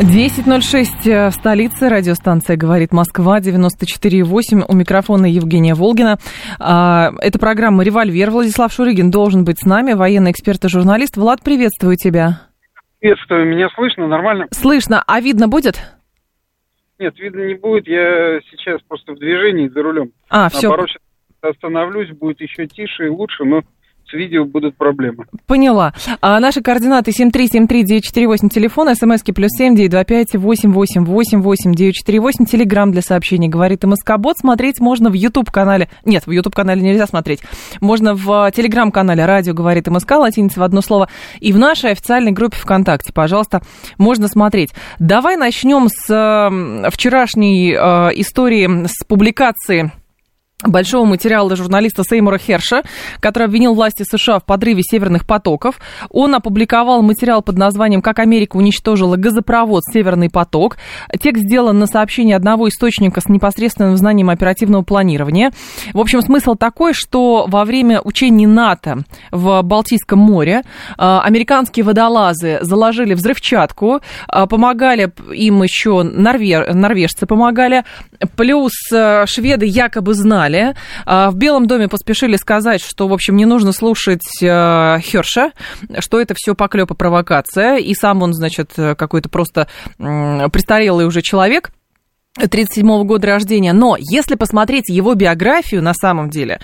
10.06 э, в столице. Радиостанция «Говорит Москва», 94.8. У микрофона Евгения Волгина. А, это программа «Револьвер». Владислав Шурыгин должен быть с нами, военный эксперт и журналист. Влад, приветствую тебя. Приветствую. Меня слышно? Нормально? Слышно. А видно будет? Нет, видно не будет. Я сейчас просто в движении за рулем. А, все. Наоборот, остановлюсь, будет еще тише и лучше, но с видео будут проблемы. Поняла. А наши координаты 7373948, телефон, смски плюс семь девять два пять восемь восемь восемь восемь девять четыре восемь, телеграмм для сообщений, говорит МСК-бот. Смотреть можно в YouTube-канале. Нет, в YouTube-канале нельзя смотреть. Можно в телеграм-канале радио говорит МСК, латиница в одно слово. И в нашей официальной группе ВКонтакте, пожалуйста, можно смотреть. Давай начнем с вчерашней э, истории, с публикации большого материала журналиста Сеймура Херша, который обвинил власти США в подрыве северных потоков. Он опубликовал материал под названием «Как Америка уничтожила газопровод «Северный поток». Текст сделан на сообщение одного источника с непосредственным знанием оперативного планирования. В общем, смысл такой, что во время учений НАТО в Балтийском море а, американские водолазы заложили взрывчатку, а, помогали им еще норвеж... норвежцы помогали, плюс а, шведы якобы знали, далее. А, в Белом доме поспешили сказать, что, в общем, не нужно слушать э, Херша, что это все поклеп и провокация, и сам он, значит, какой-то просто престарелый уже человек – 37 года рождения. Но если посмотреть его биографию на самом деле,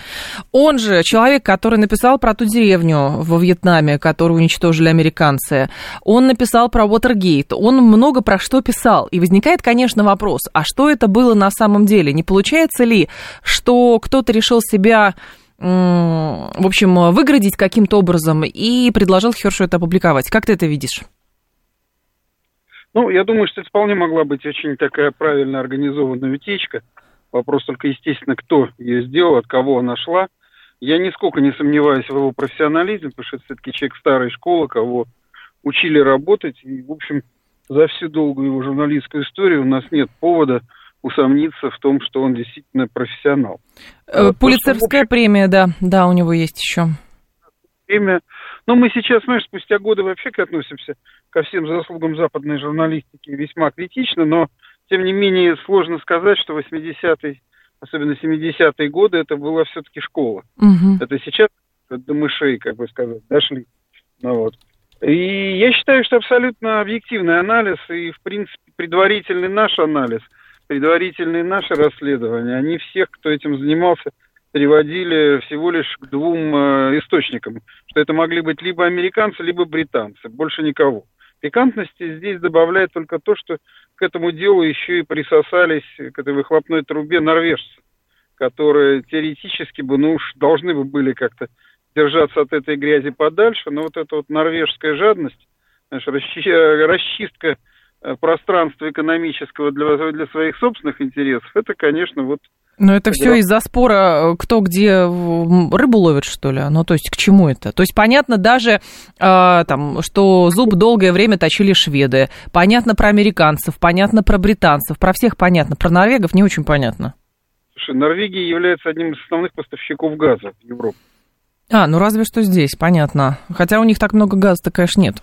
он же человек, который написал про ту деревню во Вьетнаме, которую уничтожили американцы. Он написал про Уотергейт. Он много про что писал. И возникает, конечно, вопрос, а что это было на самом деле? Не получается ли, что кто-то решил себя в общем, выградить каким-то образом и предложил Хершу это опубликовать. Как ты это видишь? Ну, я думаю, что это вполне могла быть очень такая правильно организованная утечка. Вопрос только, естественно, кто ее сделал, от кого она шла. Я нисколько не сомневаюсь в его профессионализме, потому что это все-таки человек старой школы, кого учили работать. И, в общем, за всю долгую его журналистскую историю у нас нет повода усомниться в том, что он действительно профессионал. Э, Пулицерская общем, премия, да, да, у него есть еще. Премия. Но мы сейчас, знаешь, спустя годы вообще относимся ко всем заслугам западной журналистики весьма критично, но, тем не менее, сложно сказать, что 80-е, особенно 70-е годы, это была все-таки школа. Угу. Это сейчас до мышей, как бы сказать, дошли. Ну, вот. И я считаю, что абсолютно объективный анализ и, в принципе, предварительный наш анализ, предварительные наши расследования, они всех, кто этим занимался, приводили всего лишь к двум э, источникам, что это могли быть либо американцы, либо британцы, больше никого. Пикантности здесь добавляет только то, что к этому делу еще и присосались к этой выхлопной трубе норвежцы, которые теоретически бы, ну уж должны бы были как-то держаться от этой грязи подальше, но вот эта вот норвежская жадность, знаешь, расчистка э, пространства экономического для, для своих собственных интересов, это, конечно, вот но это все из-за спора, э, кто где рыбу ловит, что ли? Ну, то есть, к чему это? То есть, понятно даже, э, там, что зуб долгое время точили шведы. Понятно про американцев, понятно про британцев, про всех понятно. Про норвегов не очень понятно. Слушай, Норвегия является одним из основных поставщиков газа в Европу. А, ну разве что здесь, понятно. Хотя у них так много газа-то, конечно, нет.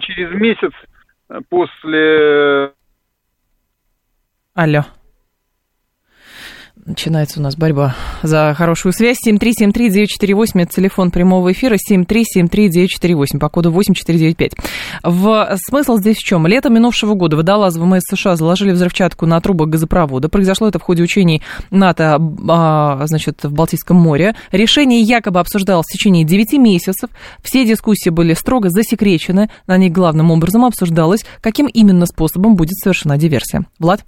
Через месяц после... Алло. Начинается у нас борьба за хорошую связь. 7373948, это телефон прямого эфира, 7373948, по коду 8495. В, смысл здесь в чем? Летом минувшего года водолазы ВМС США заложили взрывчатку на трубах газопровода. Произошло это в ходе учений НАТО, а, значит, в Балтийском море. Решение якобы обсуждалось в течение 9 месяцев. Все дискуссии были строго засекречены. На них главным образом обсуждалось, каким именно способом будет совершена диверсия. Влад?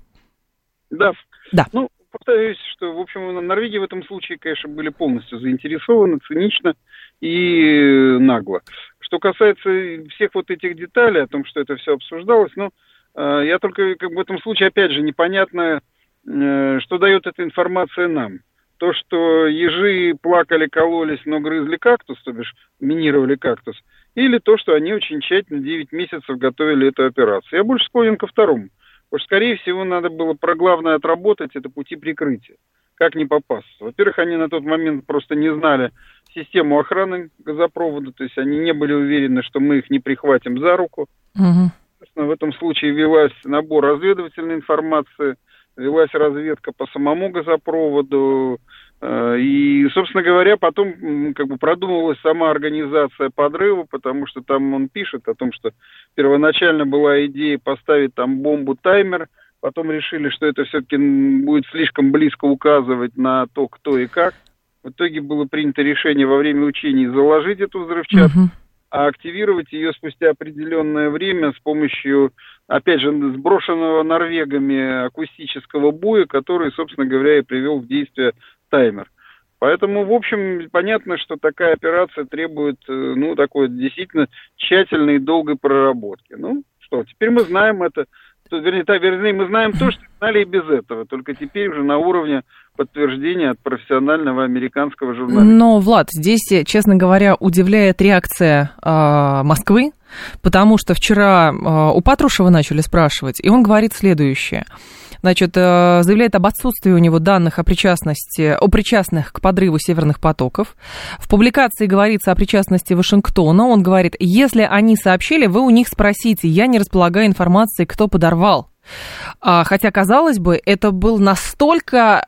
Да. Да. Ну, повторюсь, что, в общем, Норвегии в этом случае, конечно, были полностью заинтересованы, цинично и нагло. Что касается всех вот этих деталей, о том, что это все обсуждалось, ну, э, я только как в этом случае, опять же, непонятно, э, что дает эта информация нам. То, что ежи плакали, кололись, но грызли кактус, то бишь минировали кактус, или то, что они очень тщательно 9 месяцев готовили эту операцию. Я больше склонен ко второму. Что, скорее всего, надо было про главное отработать, это пути прикрытия. Как не попасться? Во-первых, они на тот момент просто не знали систему охраны газопровода, то есть они не были уверены, что мы их не прихватим за руку. Угу. В этом случае велась набор разведывательной информации, велась разведка по самому газопроводу, и, собственно говоря, потом как бы продумывалась сама организация подрыва, потому что там он пишет о том, что первоначально была идея поставить там бомбу-таймер, потом решили, что это все-таки будет слишком близко указывать на то, кто и как. В итоге было принято решение во время учений заложить эту взрывчатку. Uh-huh а активировать ее спустя определенное время с помощью, опять же, сброшенного норвегами акустического буя, который, собственно говоря, и привел в действие таймер. Поэтому, в общем, понятно, что такая операция требует, э, ну, такой действительно тщательной и долгой проработки. Ну, что, теперь мы знаем это, вернее, так, вернее, мы знаем то, что знали и без этого, только теперь уже на уровне подтверждения от профессионального американского журналиста. Но, Влад, здесь, честно говоря, удивляет реакция э, Москвы, потому что вчера э, у Патрушева начали спрашивать, и он говорит следующее. Значит, э, заявляет об отсутствии у него данных о причастности, о причастных к подрыву северных потоков. В публикации говорится о причастности Вашингтона. Он говорит, если они сообщили, вы у них спросите. Я не располагаю информацией, кто подорвал. А, хотя, казалось бы, это был настолько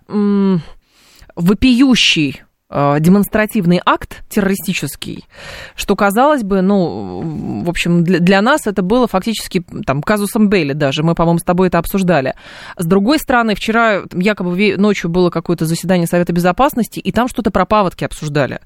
вопиющий демонстративный акт террористический, что казалось бы, ну, в общем, для, для нас это было фактически там казусом Бейли даже, мы, по-моему, с тобой это обсуждали. С другой стороны, вчера якобы ночью было какое-то заседание Совета Безопасности, и там что-то про паводки обсуждали.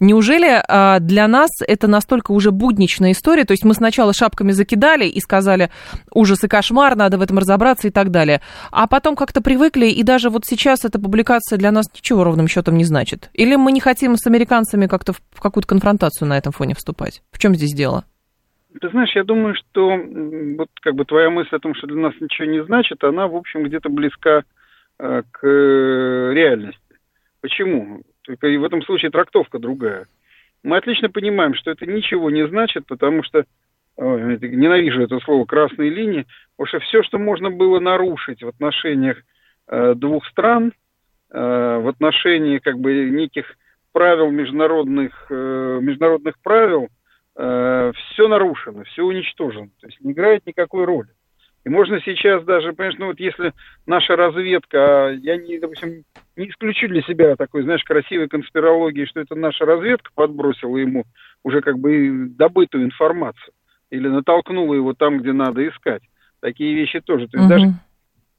Неужели а, для нас это настолько уже будничная история, то есть мы сначала шапками закидали и сказали, ужас и кошмар, надо в этом разобраться и так далее, а потом как-то привыкли, и даже вот сейчас эта публикация для нас ничего ровным счетом не значит? Или или мы не хотим с американцами как-то в какую-то конфронтацию на этом фоне вступать? В чем здесь дело? Ты знаешь, я думаю, что вот как бы твоя мысль о том, что для нас ничего не значит, она, в общем, где-то близка э, к реальности. Почему? Только и в этом случае трактовка другая. Мы отлично понимаем, что это ничего не значит, потому что ой, ненавижу это слово красные линии, потому что все, что можно было нарушить в отношениях э, двух стран, Э, в отношении как бы неких правил международных, э, международных правил э, все нарушено, все уничтожено, то есть не играет никакой роли. И можно сейчас даже, понимаешь, ну вот если наша разведка, а я не, допустим, не исключу для себя такой, знаешь, красивой конспирологии, что это наша разведка подбросила ему уже как бы добытую информацию или натолкнула его там, где надо искать. Такие вещи тоже. То есть uh-huh. даже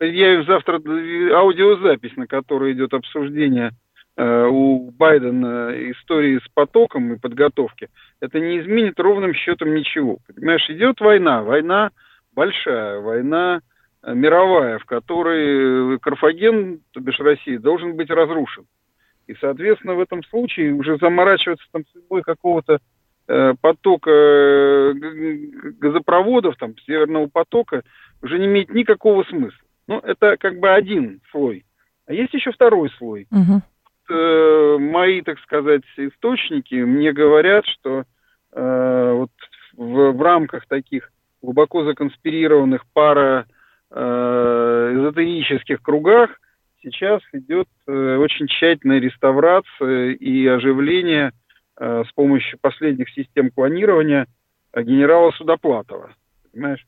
я завтра аудиозапись, на которой идет обсуждение э, у Байдена истории с потоком и подготовки. Это не изменит ровным счетом ничего. Понимаешь, идет война, война большая, война э, мировая, в которой Карфаген, то бишь Россия, должен быть разрушен. И, соответственно, в этом случае уже заморачиваться там судьбой какого-то э, потока э, газопроводов, там, Северного потока, уже не имеет никакого смысла. Ну, это как бы один слой. А есть еще второй слой. Угу. Э, мои, так сказать, источники мне говорят, что э, вот в, в рамках таких глубоко законспирированных пара э, эзотерических кругах сейчас идет э, очень тщательная реставрация и оживление э, с помощью последних систем клонирования э, генерала Судоплатова. Понимаешь?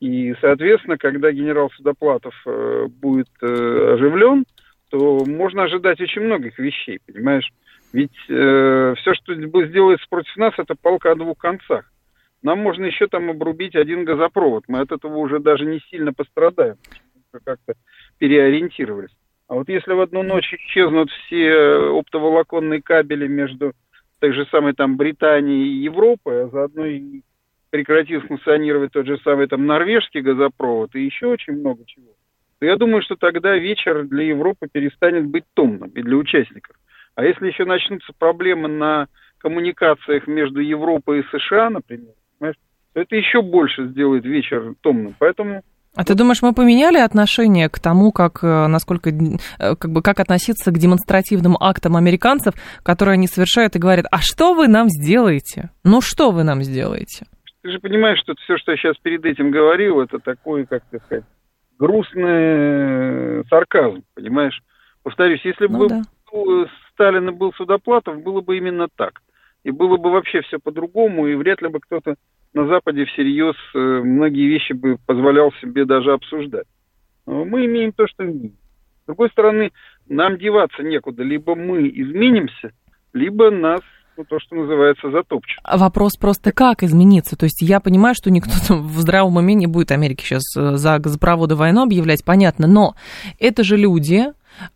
И, соответственно, когда генерал Судоплатов э, будет э, оживлен, то можно ожидать очень многих вещей, понимаешь? Ведь э, все, что сделается против нас, это палка о двух концах. Нам можно еще там обрубить один газопровод. Мы от этого уже даже не сильно пострадаем. Как-то переориентировались. А вот если в одну ночь исчезнут все оптоволоконные кабели между той же самой там Британией и Европой, а заодно и прекратил функционировать тот же самый там норвежский газопровод и еще очень много чего, то я думаю, что тогда вечер для Европы перестанет быть томным и для участников. А если еще начнутся проблемы на коммуникациях между Европой и США, например, то это еще больше сделает вечер томным. Поэтому А ты думаешь, мы поменяли отношение к тому, как, э, насколько, э, как, бы, как относиться к демонстративным актам американцев, которые они совершают и говорят, а что вы нам сделаете? Ну что вы нам сделаете? Ты же понимаешь, что все, что я сейчас перед этим говорил, это такой, как сказать, грустный сарказм, понимаешь? Повторюсь, если ну, бы да. Сталина был Судоплатов, было бы именно так. И было бы вообще все по-другому, и вряд ли бы кто-то на Западе всерьез э, многие вещи бы позволял себе даже обсуждать. Но мы имеем то, что имеем. С другой стороны, нам деваться некуда. Либо мы изменимся, либо нас ну, то, что называется, затопчет. Вопрос просто как измениться? То есть я понимаю, что никто там в здравом уме не будет Америке сейчас э, за газопроводы войну объявлять, понятно, но это же люди,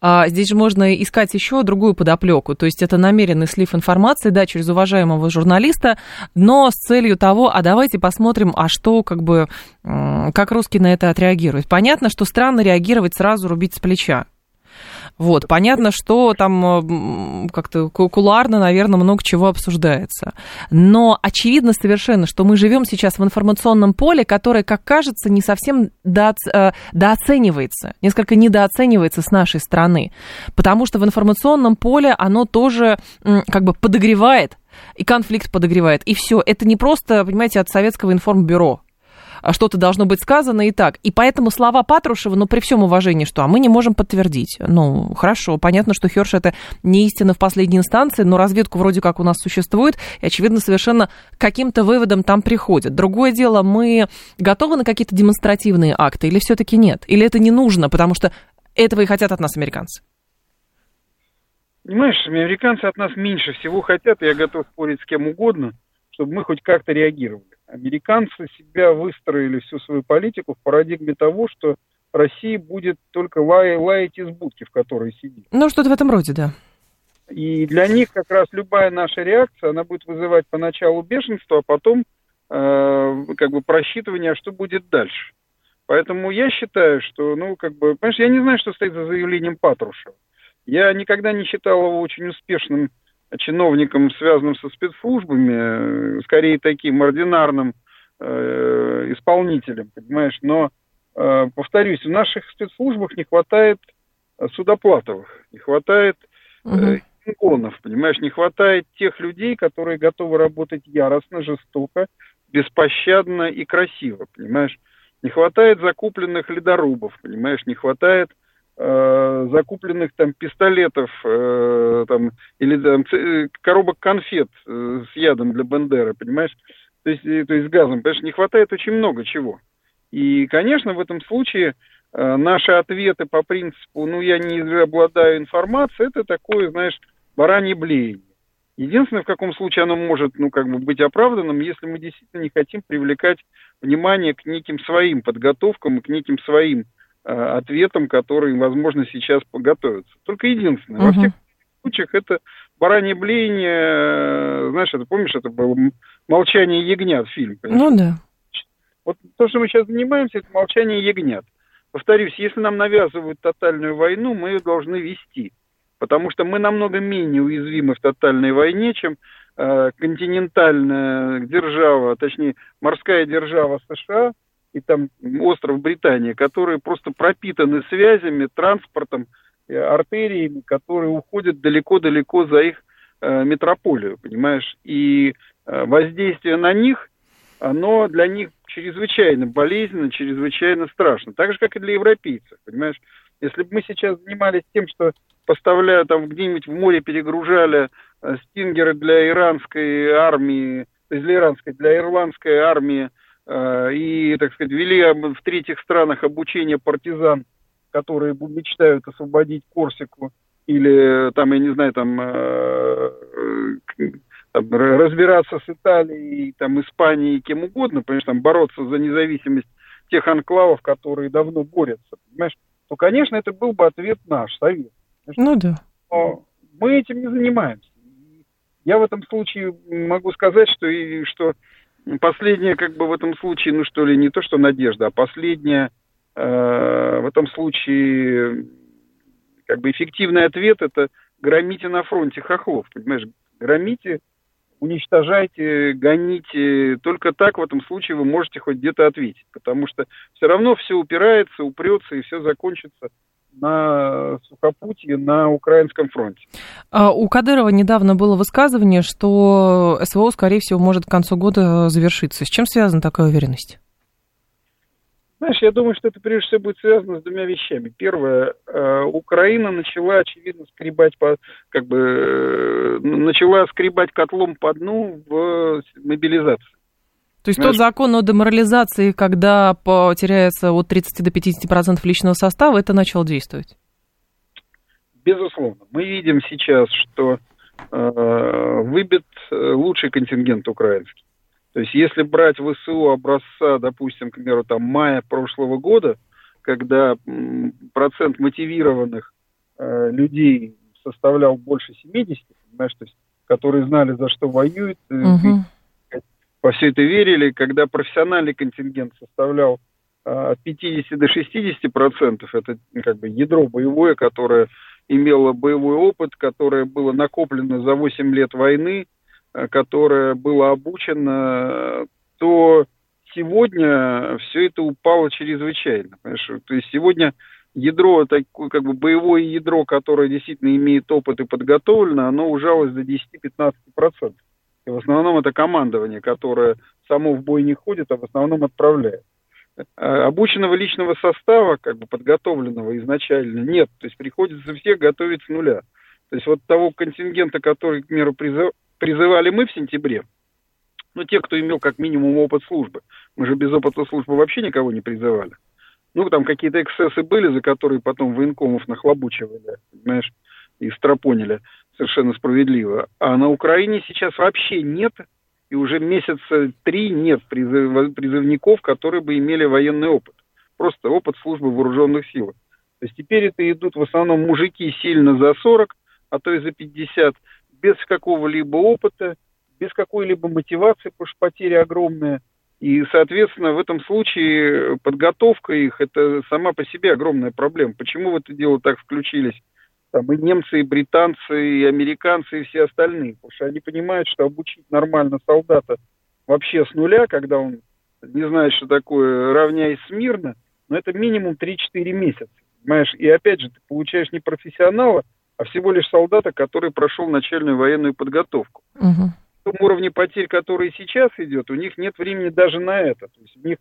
а здесь же можно искать еще другую подоплеку. То есть это намеренный слив информации, да, через уважаемого журналиста, но с целью того, а давайте посмотрим, а что, как бы, как русские на это отреагируют. Понятно, что странно реагировать сразу, рубить с плеча. Вот, понятно, что там как-то кулуарно, наверное, много чего обсуждается. Но очевидно совершенно, что мы живем сейчас в информационном поле, которое, как кажется, не совсем дооц... Э, дооценивается, несколько недооценивается с нашей стороны. Потому что в информационном поле оно тоже как бы подогревает и конфликт подогревает. И все. Это не просто, понимаете, от советского информбюро что-то должно быть сказано и так. И поэтому слова Патрушева, ну, при всем уважении, что, а мы не можем подтвердить. Ну, хорошо, понятно, что Херш это не истина в последней инстанции, но разведку вроде как у нас существует, и, очевидно, совершенно каким-то выводом там приходит. Другое дело, мы готовы на какие-то демонстративные акты или все-таки нет? Или это не нужно, потому что этого и хотят от нас американцы? Понимаешь, американцы от нас меньше всего хотят, и я готов спорить с кем угодно, чтобы мы хоть как-то реагировали. Американцы себя выстроили всю свою политику в парадигме того, что Россия будет только лай, лаять из будки, в которой сидит. Ну, что-то в этом роде, да. И для них как раз любая наша реакция, она будет вызывать поначалу бешенство, а потом э, как бы просчитывание, а что будет дальше. Поэтому я считаю, что, ну, как бы, понимаешь, я не знаю, что стоит за заявлением Патрушева. Я никогда не считал его очень успешным чиновником, связанным со спецслужбами, э, скорее таким ординарным э, исполнителем, понимаешь, но, э, повторюсь, в наших спецслужбах не хватает судоплатовых, не хватает э, ингонов, понимаешь, не хватает тех людей, которые готовы работать яростно, жестоко, беспощадно и красиво, понимаешь, не хватает закупленных ледорубов, понимаешь, не хватает э, закупленных там пистолетов э, там, или там, коробок конфет э, с ядом для Бендера, понимаешь? То есть, то есть с газом, понимаешь, не хватает очень много чего. И, конечно, в этом случае э, наши ответы по принципу, ну, я не обладаю информацией, это такое, знаешь, баранье блеяние. Единственное, в каком случае оно может, ну, как бы быть оправданным, если мы действительно не хотим привлекать внимание к неким своим подготовкам и к неким своим Э, ответом, который, возможно, сейчас подготовится. Только единственное, угу. во всех случаях это баранье блеяние, э, знаешь, это помнишь, это было «Молчание ягнят» фильм. Понимаешь? Ну да. Вот то, что мы сейчас занимаемся, это «Молчание ягнят». Повторюсь, если нам навязывают тотальную войну, мы ее должны вести. Потому что мы намного менее уязвимы в тотальной войне, чем э, континентальная держава, точнее, морская держава США – и там остров Британия, которые просто пропитаны связями, транспортом, э, артериями, которые уходят далеко-далеко за их э, метрополию, понимаешь? И э, воздействие на них, оно для них чрезвычайно болезненно, чрезвычайно страшно. Так же, как и для европейцев, понимаешь? Если бы мы сейчас занимались тем, что поставляя там где-нибудь в море перегружали э, стингеры для иранской армии, для иранской, для ирландской армии и, так сказать, вели в третьих странах обучение партизан, которые мечтают освободить Корсику или, там, я не знаю, там, э, там разбираться с Италией, там, Испанией, кем угодно, понимаешь, там, бороться за независимость тех анклавов, которые давно борются, понимаешь, то, конечно, это был бы ответ наш, совет. Ну да. Но мы этим не занимаемся. Я в этом случае могу сказать, что, и, что последняя, как бы в этом случае, ну что ли, не то что надежда, а последняя э, в этом случае, как бы эффективный ответ это громите на фронте хохлов, понимаешь, громите уничтожайте, гоните. Только так в этом случае вы можете хоть где-то ответить, потому что все равно все упирается, упрется и все закончится на сухопутье на Украинском фронте. А у Кадырова недавно было высказывание, что СВО, скорее всего, может к концу года завершиться. С чем связана такая уверенность? Знаешь, я думаю, что это прежде всего будет связано с двумя вещами. Первое, э, Украина начала, очевидно, скребать по, как бы, э, начала скребать котлом по дну в мобилизации. То есть Знаешь, тот закон о деморализации, когда потеряется от 30 до 50% личного состава, это начало действовать? Безусловно. Мы видим сейчас, что э, выбит э, лучший контингент украинский. То есть если брать ВСУ образца, допустим, к примеру, там мая прошлого года, когда процент мотивированных э, людей составлял больше 70, понимаешь, то есть, которые знали, за что воюют, угу. Во все это верили, когда профессиональный контингент составлял э, от 50 до 60 процентов, это как бы ядро боевое, которое имело боевой опыт, которое было накоплено за 8 лет войны, Э, которое было обучено, то сегодня все это упало чрезвычайно. Понимаешь? То есть сегодня ядро, такое, как бы боевое ядро, которое действительно имеет опыт и подготовлено, оно ужалось до 10-15%. И в основном это командование, которое само в бой не ходит, а в основном отправляет. Э, обученного личного состава, как бы подготовленного изначально, нет. То есть приходится всех готовить с нуля. То есть вот того контингента, который, к примеру, призывали мы в сентябре, ну, те, кто имел как минимум опыт службы. Мы же без опыта службы вообще никого не призывали. Ну, там какие-то эксцессы были, за которые потом военкомов нахлобучивали, понимаешь, и стропонили совершенно справедливо. А на Украине сейчас вообще нет, и уже месяца три нет призыв, призывников, которые бы имели военный опыт. Просто опыт службы в вооруженных силах. То есть теперь это идут в основном мужики сильно за 40, а то и за 50, без какого-либо опыта, без какой-либо мотивации, потому что потери огромные. И, соответственно, в этом случае подготовка их – это сама по себе огромная проблема. Почему в это дело так включились там, и немцы, и британцы, и американцы, и все остальные? Потому что они понимают, что обучить нормально солдата вообще с нуля, когда он не знает, что такое равняясь смирно, но это минимум 3-4 месяца. Понимаешь? И опять же, ты получаешь не профессионала, а всего лишь солдата, который прошел начальную военную подготовку. Угу. В том уровне потерь, который сейчас идет, у них нет времени даже на это. То есть у них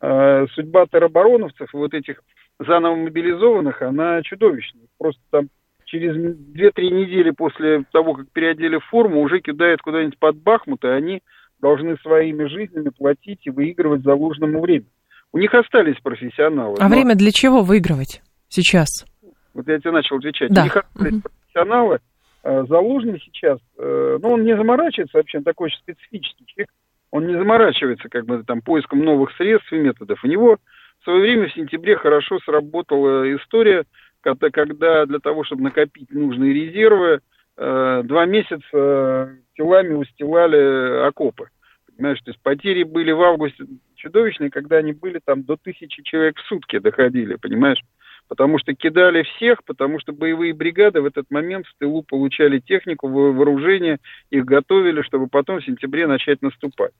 э, судьба теробороновцев, вот этих заново мобилизованных, она чудовищная. Просто там через 2-3 недели после того, как переодели форму, уже кидают куда-нибудь под Бахмут, и они должны своими жизнями платить и выигрывать заложенному времени. У них остались профессионалы. А но... время для чего выигрывать сейчас? Вот я тебе начал отвечать. Да. У них остались профессионалы. Э, Залужный сейчас, ну, он не заморачивается вообще, он такой очень специфический человек. Он не заморачивается как бы там поиском новых средств и методов. У него в свое время в сентябре хорошо сработала история, когда, когда для того, чтобы накопить нужные резервы, э, два месяца телами устилали окопы. Понимаешь, то есть потери были в августе чудовищные, когда они были там до тысячи человек в сутки доходили, понимаешь? потому что кидали всех, потому что боевые бригады в этот момент в тылу получали технику, вооружение, их готовили, чтобы потом в сентябре начать наступать.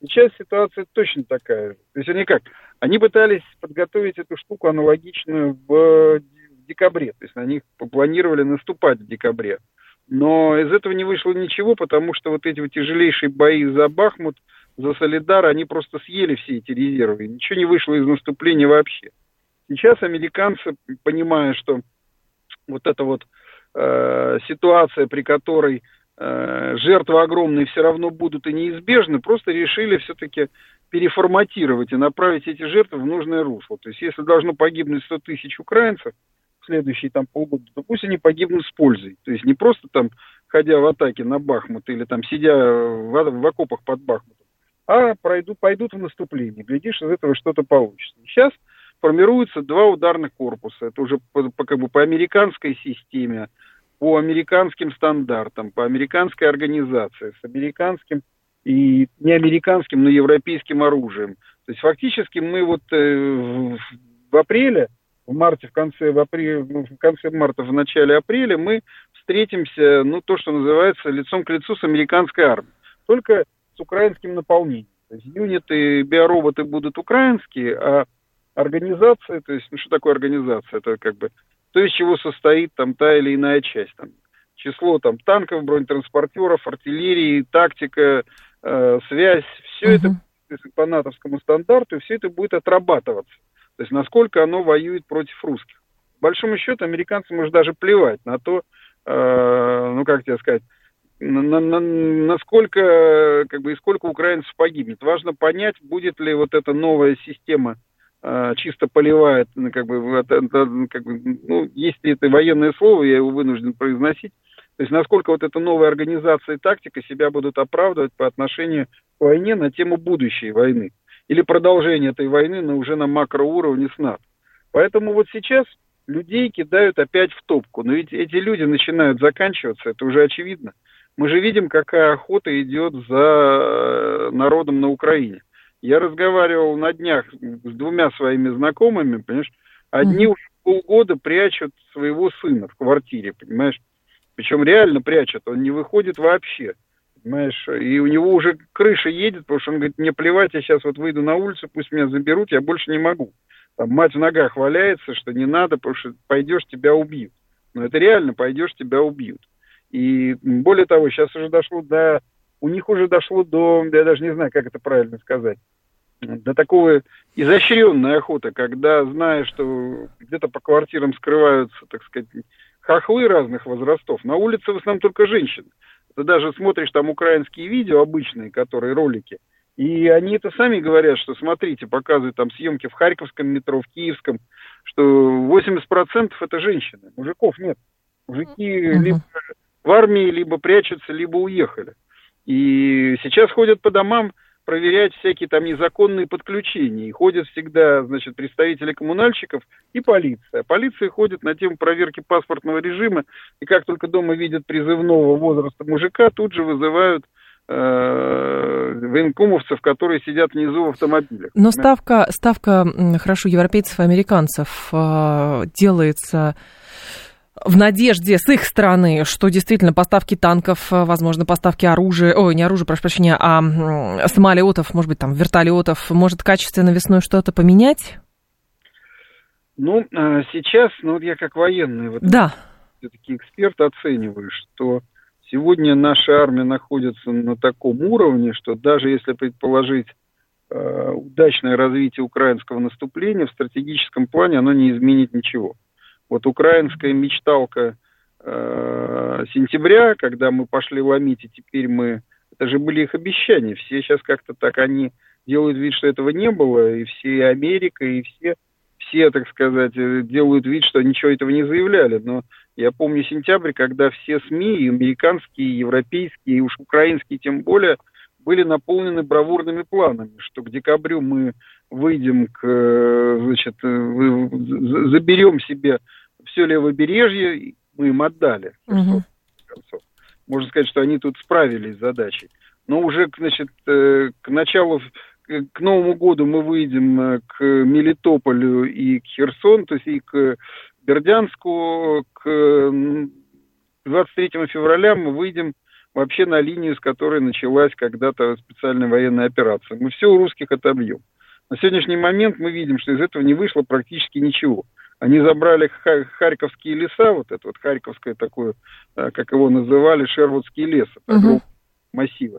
Сейчас ситуация точно такая же. То есть они как? Они пытались подготовить эту штуку аналогичную в декабре. То есть они планировали наступать в декабре. Но из этого не вышло ничего, потому что вот эти вот тяжелейшие бои за Бахмут, за Солидар, они просто съели все эти резервы. Ничего не вышло из наступления вообще. Сейчас американцы, понимая, что вот эта вот э, ситуация, при которой э, жертвы огромные все равно будут и неизбежны, просто решили все-таки переформатировать и направить эти жертвы в нужное русло. То есть если должно погибнуть 100 тысяч украинцев следующие там полгода, то пусть они погибнут с пользой. То есть не просто там ходя в атаке на Бахмут или там сидя в, в окопах под Бахмутом, а пройдут, пойдут в наступление. Глядишь, из этого что-то получится. Сейчас формируются два ударных корпуса. Это уже по, по, как бы по американской системе, по американским стандартам, по американской организации, с американским и не американским, но европейским оружием. То есть фактически мы вот э, в апреле, в марте, в конце, в, апреле, в конце марта, в начале апреля мы встретимся, ну, то, что называется, лицом к лицу с американской армией. только с украинским наполнением. То есть юниты, биороботы будут украинские, а организация, то есть, ну что такое организация? Это как бы то, из чего состоит там та или иная часть. Там, число там танков, бронетранспортеров, артиллерии, тактика, э, связь, все uh-huh. это по натовскому стандарту, и все это будет отрабатываться. То есть насколько оно воюет против русских. По большому счету, американцам может даже плевать на то, э, ну как тебе сказать, на, на, насколько, как бы, и сколько украинцев погибнет. Важно понять, будет ли вот эта новая система э, чисто полевая, ну, как бы, это, как бы, ну, есть ли это военное слово, я его вынужден произносить, то есть насколько вот эта новая организация и тактика себя будут оправдывать по отношению к войне на тему будущей войны или продолжения этой войны, но уже на макроуровне с НАТО. Поэтому вот сейчас людей кидают опять в топку. Но ведь эти люди начинают заканчиваться, это уже очевидно. Мы же видим, какая охота идет за э, народом на Украине. Я разговаривал на днях с двумя своими знакомыми, понимаешь, одни уже полгода прячут своего сына в квартире, понимаешь, причем реально прячут, он не выходит вообще, понимаешь, и у него уже крыша едет, потому что он говорит, мне плевать, я сейчас вот выйду на улицу, пусть меня заберут, я больше не могу. Там мать в ногах валяется, что не надо, потому что пойдешь, тебя убьют. Но это реально, пойдешь, тебя убьют. И более того, сейчас уже дошло до... У них уже дошло до... Я даже не знаю, как это правильно сказать. До такого изощренной охоты, когда, зная, что где-то по квартирам скрываются, так сказать, хохлы разных возрастов, на улице в основном только женщины. Ты даже смотришь там украинские видео обычные, которые ролики, и они это сами говорят, что смотрите, показывают там съемки в Харьковском метро, в Киевском, что 80% это женщины, мужиков нет. Мужики uh-huh. либо в армии либо прячутся, либо уехали. И сейчас ходят по домам проверять всякие там незаконные подключения. И ходят всегда, значит, представители коммунальщиков и полиция. Полиция ходит на тему проверки паспортного режима, и как только дома видят призывного возраста мужика, тут же вызывают э, военкомовцев, которые сидят внизу в автомобилях. Но ставка, ставка хорошо, европейцев и американцев э, делается в надежде с их стороны, что действительно поставки танков, э, возможно, поставки оружия, ой, не оружия, прошу прощения, а самолетов, может быть, там, вертолетов, может качественно весной что-то поменять? Ну, э, сейчас, ну, вот я как военный, вот, да. все-таки эксперт, оцениваю, что сегодня наша армия находится на таком уровне, что даже если предположить э, удачное развитие украинского наступления, в стратегическом плане оно не изменит ничего. Вот украинская мечталка э, сентября, когда мы пошли ломить, и теперь мы... Это же были их обещания. Все сейчас как-то так они делают вид, что этого не было, и все Америка, и все, все, так сказать, э, делают вид, что ничего этого не заявляли. Но я помню сентябрь, когда все СМИ, и американские, и европейские, и уж украинские тем более, были наполнены бравурными планами, что к декабрю мы выйдем к, э, значит, э, заберем себе все левобережье мы им отдали. Угу. Можно сказать, что они тут справились с задачей. Но уже, значит, э, к началу, к Новому году мы выйдем э, к Мелитополю и к Херсону, то есть и к Бердянску, к 23 февраля мы выйдем вообще на линию, с которой началась когда-то специальная военная операция. Мы все у русских отобьем. На сегодняшний момент мы видим, что из этого не вышло практически ничего. Они забрали харьковские леса, вот это вот харьковское такое, э, как его называли, Шервудский лес, это uh-huh. массива.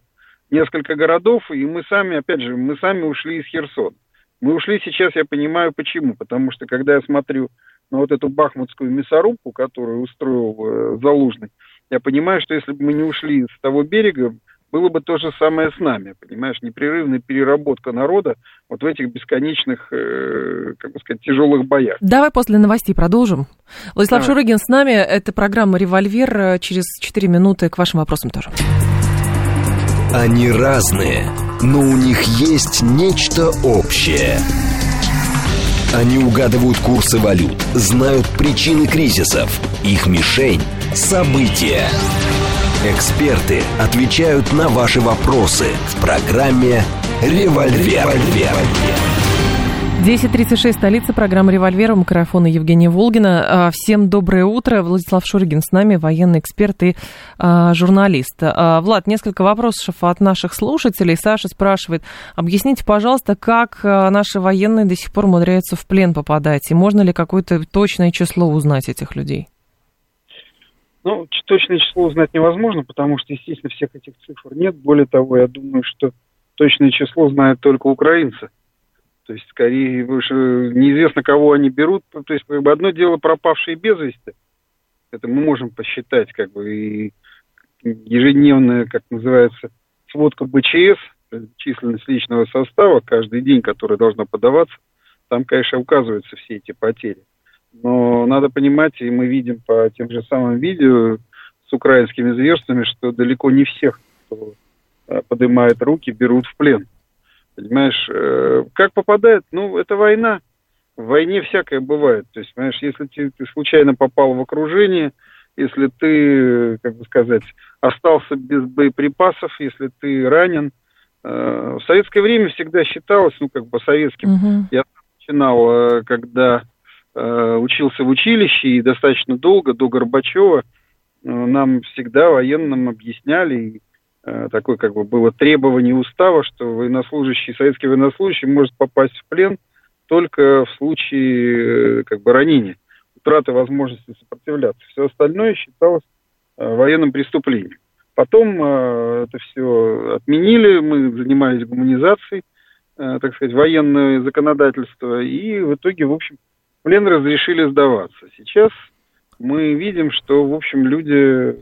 Несколько городов, и мы сами, опять же, мы сами ушли из Херсона. Мы ушли сейчас, я понимаю, почему. Потому что, когда я смотрю на вот эту бахмутскую мясорубку, которую устроил э, Залужный, я понимаю, что если бы мы не ушли с того берега, было бы то же самое с нами, понимаешь, непрерывная переработка народа вот в этих бесконечных, э, как бы сказать, тяжелых боях. Давай после новостей продолжим. Владислав Давай. Шурыгин с нами, это программа «Револьвер», через 4 минуты к вашим вопросам тоже. Они разные, но у них есть нечто общее. Они угадывают курсы валют, знают причины кризисов, их мишень – события. Эксперты отвечают на ваши вопросы в программе «Револьвер». 10.36, столица, программа «Револьвер», у микрофона Евгения Волгина. А, всем доброе утро. Владислав Шуригин с нами, военный эксперт и а, журналист. А, Влад, несколько вопросов от наших слушателей. Саша спрашивает, объясните, пожалуйста, как а, наши военные до сих пор умудряются в плен попадать? И можно ли какое-то точное число узнать этих людей? Ну, точное число узнать невозможно, потому что, естественно, всех этих цифр нет. Более того, я думаю, что точное число знают только украинцы. То есть, скорее, неизвестно, кого они берут. То есть, как бы одно дело пропавшие без вести. Это мы можем посчитать, как бы, и ежедневная, как называется, сводка БЧС, численность личного состава, каждый день, который должна подаваться, там, конечно, указываются все эти потери. Но надо понимать, и мы видим по тем же самым видео с украинскими зверствами, что далеко не всех, кто э, поднимает руки, берут в плен. Понимаешь, э, как попадает? Ну, это война. В войне всякое бывает. То есть, понимаешь, если ты, ты случайно попал в окружение, если ты, как бы сказать, остался без боеприпасов, если ты ранен. Э, в советское время всегда считалось, ну, как бы советским. Uh-huh. Я начинал, когда учился в училище, и достаточно долго, до Горбачева, нам всегда военным объясняли, Э, такое как бы было требование устава, что военнослужащий, советский военнослужащий может попасть в плен только в случае э, как бы ранения, утраты возможности сопротивляться. Все остальное считалось э, военным преступлением. Потом это все отменили, мы занимались гуманизацией, так сказать, военное законодательство, и в итоге, в общем, плен разрешили сдаваться. Сейчас мы видим, что, в общем, люди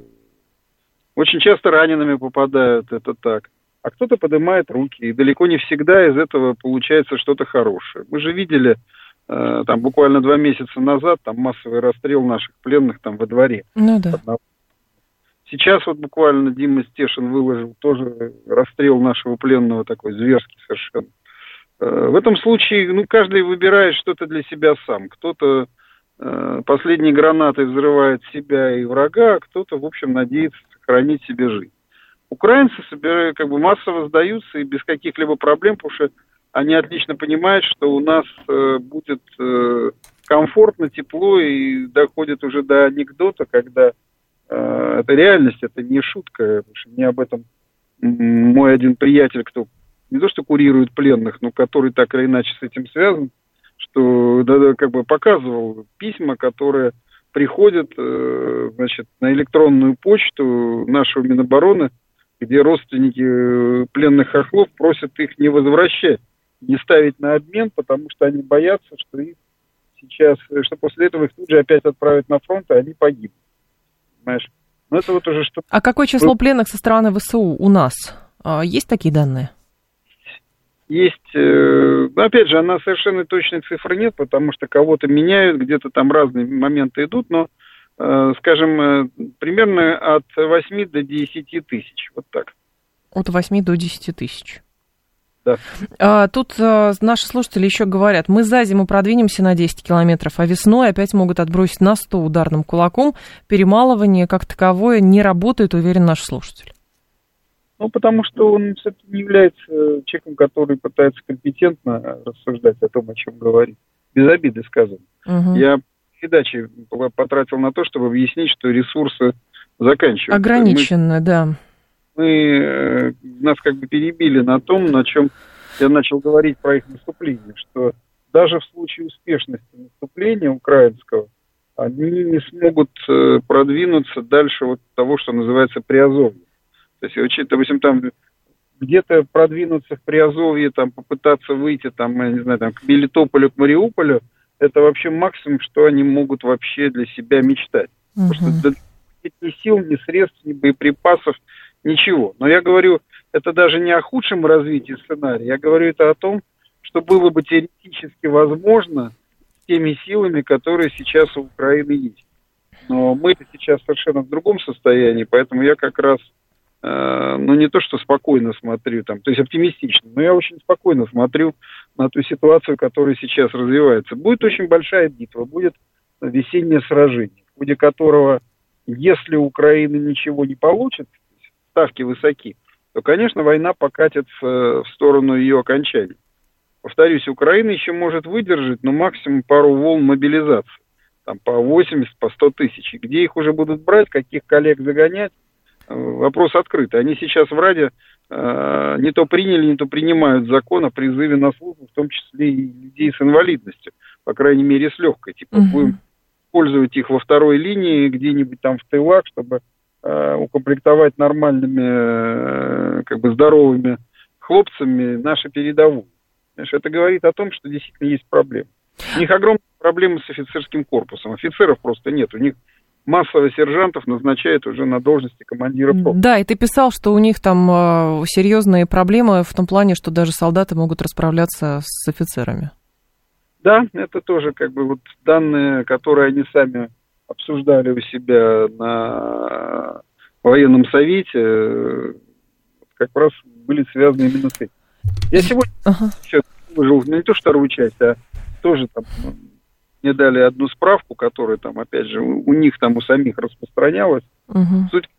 очень часто ранеными попадают, это так. А кто-то поднимает руки, и далеко не всегда из этого получается что-то хорошее. Мы же видели э, там буквально два месяца назад там массовый расстрел наших пленных там во дворе. Ну да. Сейчас вот буквально Дима Стешин выложил тоже расстрел нашего пленного такой зверский совершенно. Э, в этом случае, ну, каждый выбирает что-то для себя сам. Кто-то э, последние гранаты взрывает себя и врага, а кто-то, в общем, надеется сохранить себе жизнь. Украинцы собирают, как бы массово сдаются и без каких-либо проблем, потому что они отлично понимают, что у нас э, будет э, комфортно, тепло и доходит уже до анекдота, когда э, это реальность, это не шутка. Мне об этом мой один приятель, кто не то что курирует пленных, но который так или иначе с этим связан, что да, как бы показывал письма, которые приходят э, значит, на электронную почту нашего Минобороны, где родственники э, пленных хохлов просят их не возвращать, не ставить на обмен, потому что они боятся, что их сейчас, э, что после этого их тут же опять отправят на фронт, и они погибнут. Понимаешь? Но это вот уже что... А какое число пленных со стороны ВСУ у нас? А, есть такие данные? Есть, э, опять же, она совершенно точной цифры нет, потому что кого-то меняют, где-то там разные моменты идут, но, э, скажем, э, примерно от 8 до 10 тысяч, вот так. От 8 до 10 тысяч. Да. А, тут а, наши слушатели еще говорят, мы за зиму продвинемся на 10 километров, а весной опять могут отбросить на 100 ударным кулаком. Перемалывание как таковое не работает, уверен наш слушатель. Ну, потому что он все-таки не является человеком, который пытается компетентно рассуждать о том, о чем говорит. Без обиды сказано. Угу. Я передачи потратил на то, чтобы объяснить, что ресурсы заканчиваются. Ограниченно, мы, да. Мы э, нас как бы перебили на том, на чем я начал говорить про их наступление, что даже в случае успешности наступления украинского они не смогут э, продвинуться дальше вот того, что называется приазовье. То есть, допустим, там где-то продвинуться в Приазовье, там попытаться выйти, там, я не знаю, там, к Мелитополю, к Мариуполю, это вообще максимум, что они могут вообще для себя мечтать. Угу. Потому что ни сил, ни средств, ни боеприпасов, ничего. Но я говорю, это даже не о худшем развитии сценария, я говорю это о том, что было бы теоретически возможно с теми силами, которые сейчас у Украины есть. Но мы сейчас совершенно в другом состоянии, поэтому я как раз ну, не то, что спокойно смотрю, там, то есть оптимистично, но я очень спокойно смотрю на ту ситуацию, которая сейчас развивается. Будет очень большая битва, будет весеннее сражение, в ходе которого, если Украина ничего не получит, ставки высоки, то, конечно, война покатит в, сторону ее окончания. Повторюсь, Украина еще может выдержать, но максимум пару волн мобилизации. Там по 80, по 100 тысяч. где их уже будут брать, каких коллег загонять, э, вопрос открытый. Они сейчас в Раде э, не то приняли, не то принимают закон о призыве на службу, в том числе и людей с инвалидностью, по крайней мере, с легкой. Типа, угу. будем использовать их во второй линии, где-нибудь там в тылах, чтобы э, укомплектовать нормальными, э, как бы здоровыми хлопцами наши передовую. Знаешь, это говорит о том, что действительно есть проблемы. У них огромные проблемы с офицерским корпусом. Офицеров просто нет. У них массово сержантов назначают уже на должности командира полка. Да, и ты писал, что у них там э, серьезные проблемы в том плане, что даже солдаты могут расправляться с офицерами. Да, это тоже как бы вот данные, которые они сами обсуждали у себя на военном совете, э, как раз были связаны именно с этим. Я сегодня ага. выжил не то вторую часть, а тоже там мне дали одну справку, которая там, опять же, у них там у самих распространялась. Угу. Суть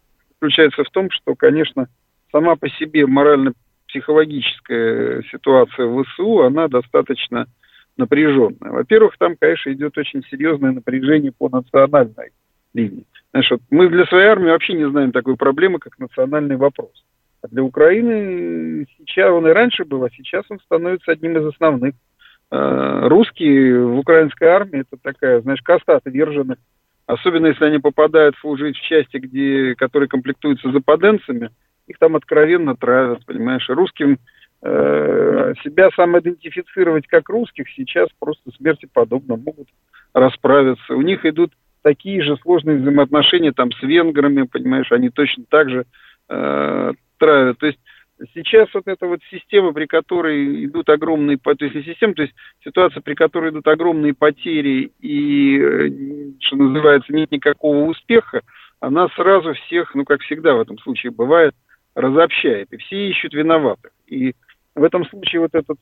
заключается в том, что, конечно, сама по себе морально-психологическая ситуация в ВСУ, она достаточно напряженная. Во-первых, там, конечно, идет очень серьезное напряжение по национальной линии. Знаешь, вот мы для своей армии вообще не знаем такой проблемы, как национальный вопрос. А для Украины сейчас он и раньше был, а сейчас он становится одним из основных. Э, русские в украинской армии это такая, знаешь, каста отверженных. Особенно если они попадают служить в части, где, которые комплектуются западенцами, их там откровенно травят, понимаешь. Русским э, себя самоидентифицировать как русских сейчас просто смерти подобно могут расправиться. У них идут такие же сложные взаимоотношения там с венграми, понимаешь, они точно так же э, травят. То есть сейчас вот эта вот система, при которой идут огромные, то есть система, то есть ситуация, при которой идут огромные потери и, э, что называется, нет никакого успеха, она сразу всех, ну, как всегда в этом случае бывает, разобщает, и все ищут виноватых. И в этом случае вот этот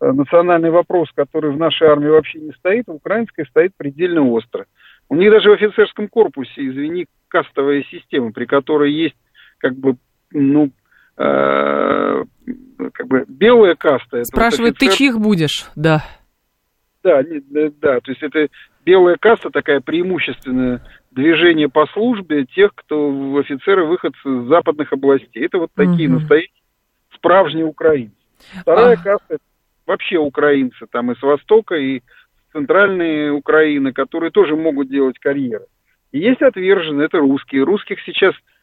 э, национальный вопрос, который в нашей армии вообще не стоит, в украинской стоит предельно остро. У них даже в офицерском корпусе, извини, кастовая система, при которой есть как бы ну, как бы белая каста. Спрашивает, вот офицер... ты чьих будешь? Да. Да, не, да, то есть это белая каста такая преимущественное движение по службе тех, кто офицеры выходцы из западных областей. Это вот такие угу. настоящие справжние украинцы. Вторая а... каста вообще украинцы, там и с Востока, и с центральной Украины, которые тоже могут делать карьеры. И есть отверженные, это русские. Русских сейчас Э,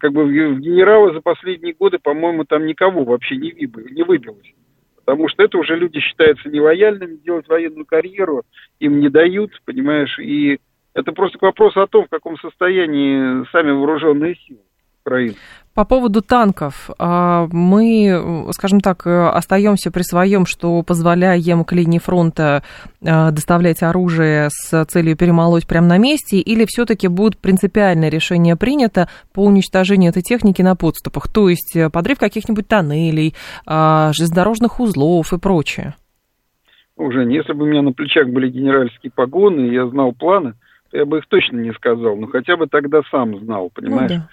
как бы в генералы за последние годы, по-моему, там никого вообще не, выбилось, не выбилось. Потому что это уже люди считаются нелояльными, делать военную карьеру им не дают, понимаешь, и это просто вопрос о том, в каком состоянии сами вооруженные силы Украины. По поводу танков, а, мы, скажем так, остаемся при своем, что позволяем к линии фронта а, доставлять оружие с целью перемолоть прямо на месте, или все-таки будет принципиальное решение принято по уничтожению этой техники на подступах, то есть подрыв каких-нибудь тоннелей, а, железнодорожных узлов и прочее? Уже, если бы у меня на плечах были генеральские погоны, и я знал планы, то я бы их точно не сказал, но хотя бы тогда сам знал, понимаешь? Ну, да.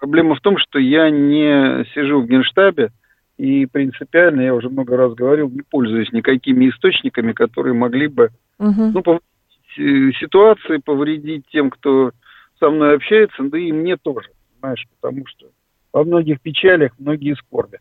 Проблема в том, что я не сижу в генштабе, и принципиально, я уже много раз говорил, не пользуюсь никакими источниками, которые могли бы угу. ну, повредить э, ситуации, повредить тем, кто со мной общается, да и мне тоже, понимаешь, потому что во многих печалях многие скорби.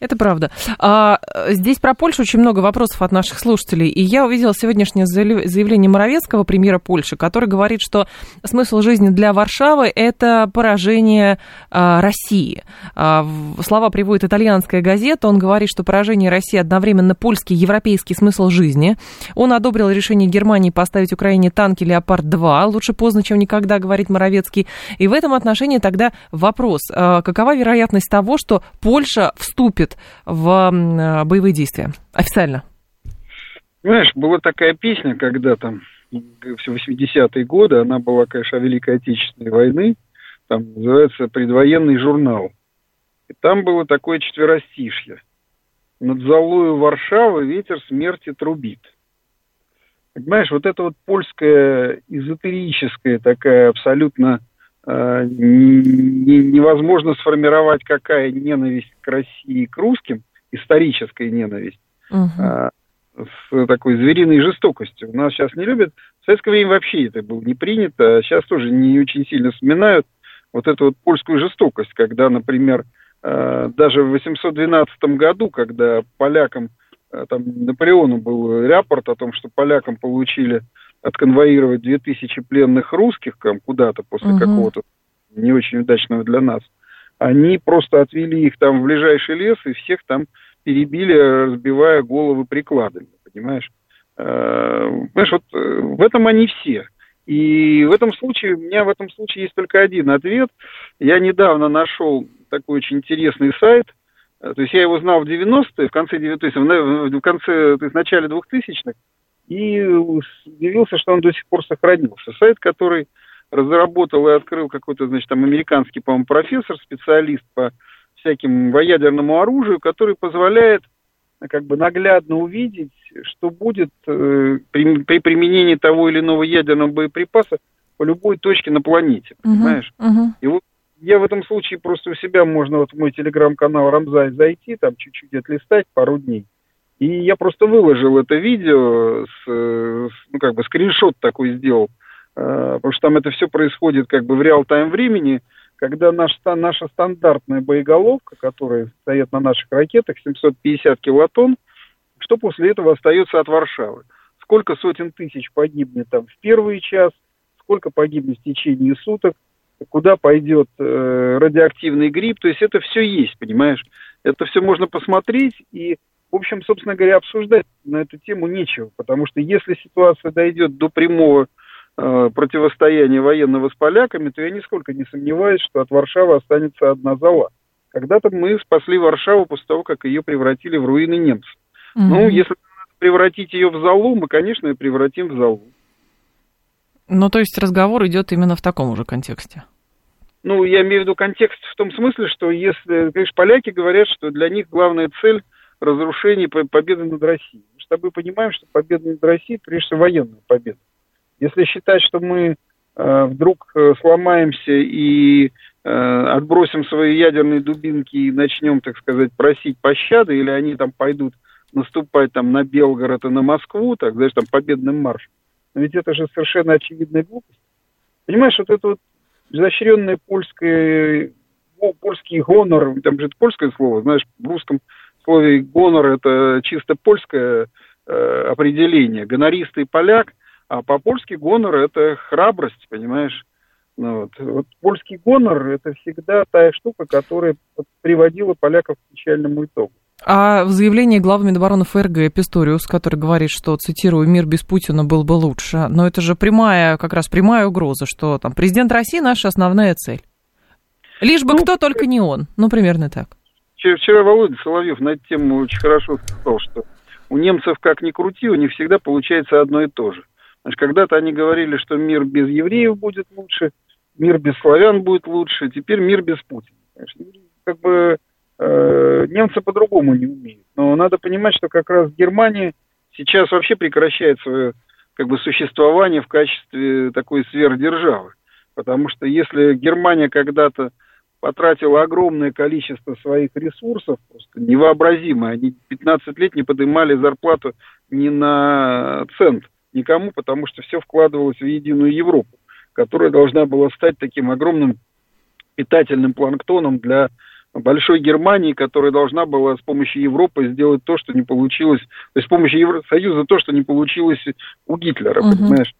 Это правда. А, здесь про Польшу очень много вопросов от наших слушателей. И я увидела сегодняшнее заявление Моровецкого, премьера Польши, который говорит, что смысл жизни для Варшавы – это поражение а, России. А, слова приводит итальянская газета. Он говорит, что поражение России одновременно польский европейский смысл жизни. Он одобрил решение Германии поставить Украине танки «Леопард-2». Лучше поздно, чем никогда, говорит Моровецкий. И в этом отношении тогда вопрос. А, какова вероятность того, что Польша вступит вступит в боевые действия официально? Знаешь, была такая песня когда там в 80-е годы, она была, конечно, о Великой Отечественной войны, там называется «Предвоенный журнал». И там было такое четверостишье. «Над залою Варшавы ветер смерти трубит». Понимаешь, вот это вот польская эзотерическая такая абсолютно Э, невозможно сформировать какая ненависть к России и к русским, историческая ненависть. uh-huh. с такой звериной жестокостью. У нас сейчас не любят. В советское время вообще это было не принято, а сейчас тоже не очень сильно вспоминают вот эту вот польскую жестокость, когда, например, э, даже в 812 году, когда полякам, э, там Наполеону был рапорт о том, что полякам получили отконвоировать 2000 пленных русских куда-то после uh-huh. какого-то не очень удачного для нас, они просто отвели их там в ближайший лес и всех там перебили, разбивая головы прикладами, понимаешь? Э, понимаешь, вот э, в этом они все. И в этом случае, у меня в этом случае есть только один ответ. Я недавно нашел такой очень интересный сайт, э, то есть я его знал в 90-е, в конце 90 то есть в конце, то есть в начале 2000-х, и удивился, что он до сих пор сохранился. Сайт, который разработал и открыл какой-то, значит, там американский, по-моему, профессор, специалист по всяким ядерному оружию, который позволяет как бы наглядно увидеть, что будет э, при, при применении того или иного ядерного боеприпаса по любой точке на планете, uh-huh, понимаешь? Uh-huh. И вот я в этом случае просто у себя можно вот в мой телеграм-канал Рамзай зайти, там чуть-чуть отлистать пару дней. И я просто выложил это видео, с, с, ну как бы скриншот такой сделал, э, потому что там это все происходит как бы в реал-тайм времени, когда наш, наша стандартная боеголовка, которая стоит на наших ракетах, 750 килотонн, что после этого остается от Варшавы? Сколько сотен тысяч погибнет там в первый час, сколько погибнет в течение суток, куда пойдет э, радиоактивный гриб, то есть это все есть, понимаешь? Это все можно посмотреть и, в общем, собственно говоря, обсуждать на эту тему нечего, потому что если ситуация дойдет до прямого Э, противостояния военного с поляками, то я нисколько не сомневаюсь, что от Варшавы останется одна зала. Когда-то мы спасли Варшаву после того, как ее превратили в руины немцев. Mm-hmm. Ну, если превратить ее в залу, мы, конечно, ее превратим в залу. Ну, то есть разговор идет именно в таком же контексте. Ну, я имею в виду контекст в том смысле, что если, конечно, поляки говорят, что для них главная цель разрушения победы над Россией. Мы с тобой понимаем, что победа над Россией, прежде всего, военная победа. Если считать, что мы э, вдруг э, сломаемся и э, отбросим свои ядерные дубинки и начнем, так сказать, просить пощады, или они там пойдут наступать там на Белгород и на Москву, так, знаешь, там победным маршем. Но ведь это же совершенно очевидная глупость. Понимаешь, вот это вот изощренное польское, польский гонор, там же это польское слово, знаешь, в русском слове гонор это чисто польское э, определение. Гонористый поляк – а по-польски гонор – это храбрость, понимаешь? Ну, вот. вот польский гонор – это всегда та штука, которая приводила поляков к печальному итогу. А в заявлении главы Минобороны ФРГ Писториус, который говорит, что, цитирую, «мир без Путина был бы лучше», но это же прямая, как раз прямая угроза, что там президент России – наша основная цель. Лишь бы ну, кто, только не он. Ну, примерно так. Вчера, Володя Соловьев на эту тему очень хорошо сказал, что у немцев как ни крути, у них всегда получается одно и то же – Значит, когда-то они говорили, что мир без евреев будет лучше, мир без славян будет лучше, теперь мир без Путина. Конечно, как бы э, немцы по-другому не умеют. Но надо понимать, что как раз Германия сейчас вообще прекращает свое как бы существование в качестве такой сверхдержавы. Потому что если Германия когда-то потратила огромное количество своих ресурсов, просто невообразимое, они 15 лет не поднимали зарплату ни на цент – никому, потому что все вкладывалось в единую Европу, которая должна была стать таким огромным питательным планктоном для большой Германии, которая должна была с помощью Европы сделать то, что не получилось, то есть с помощью Евросоюза то, что не получилось у Гитлера, uh-huh. понимаешь?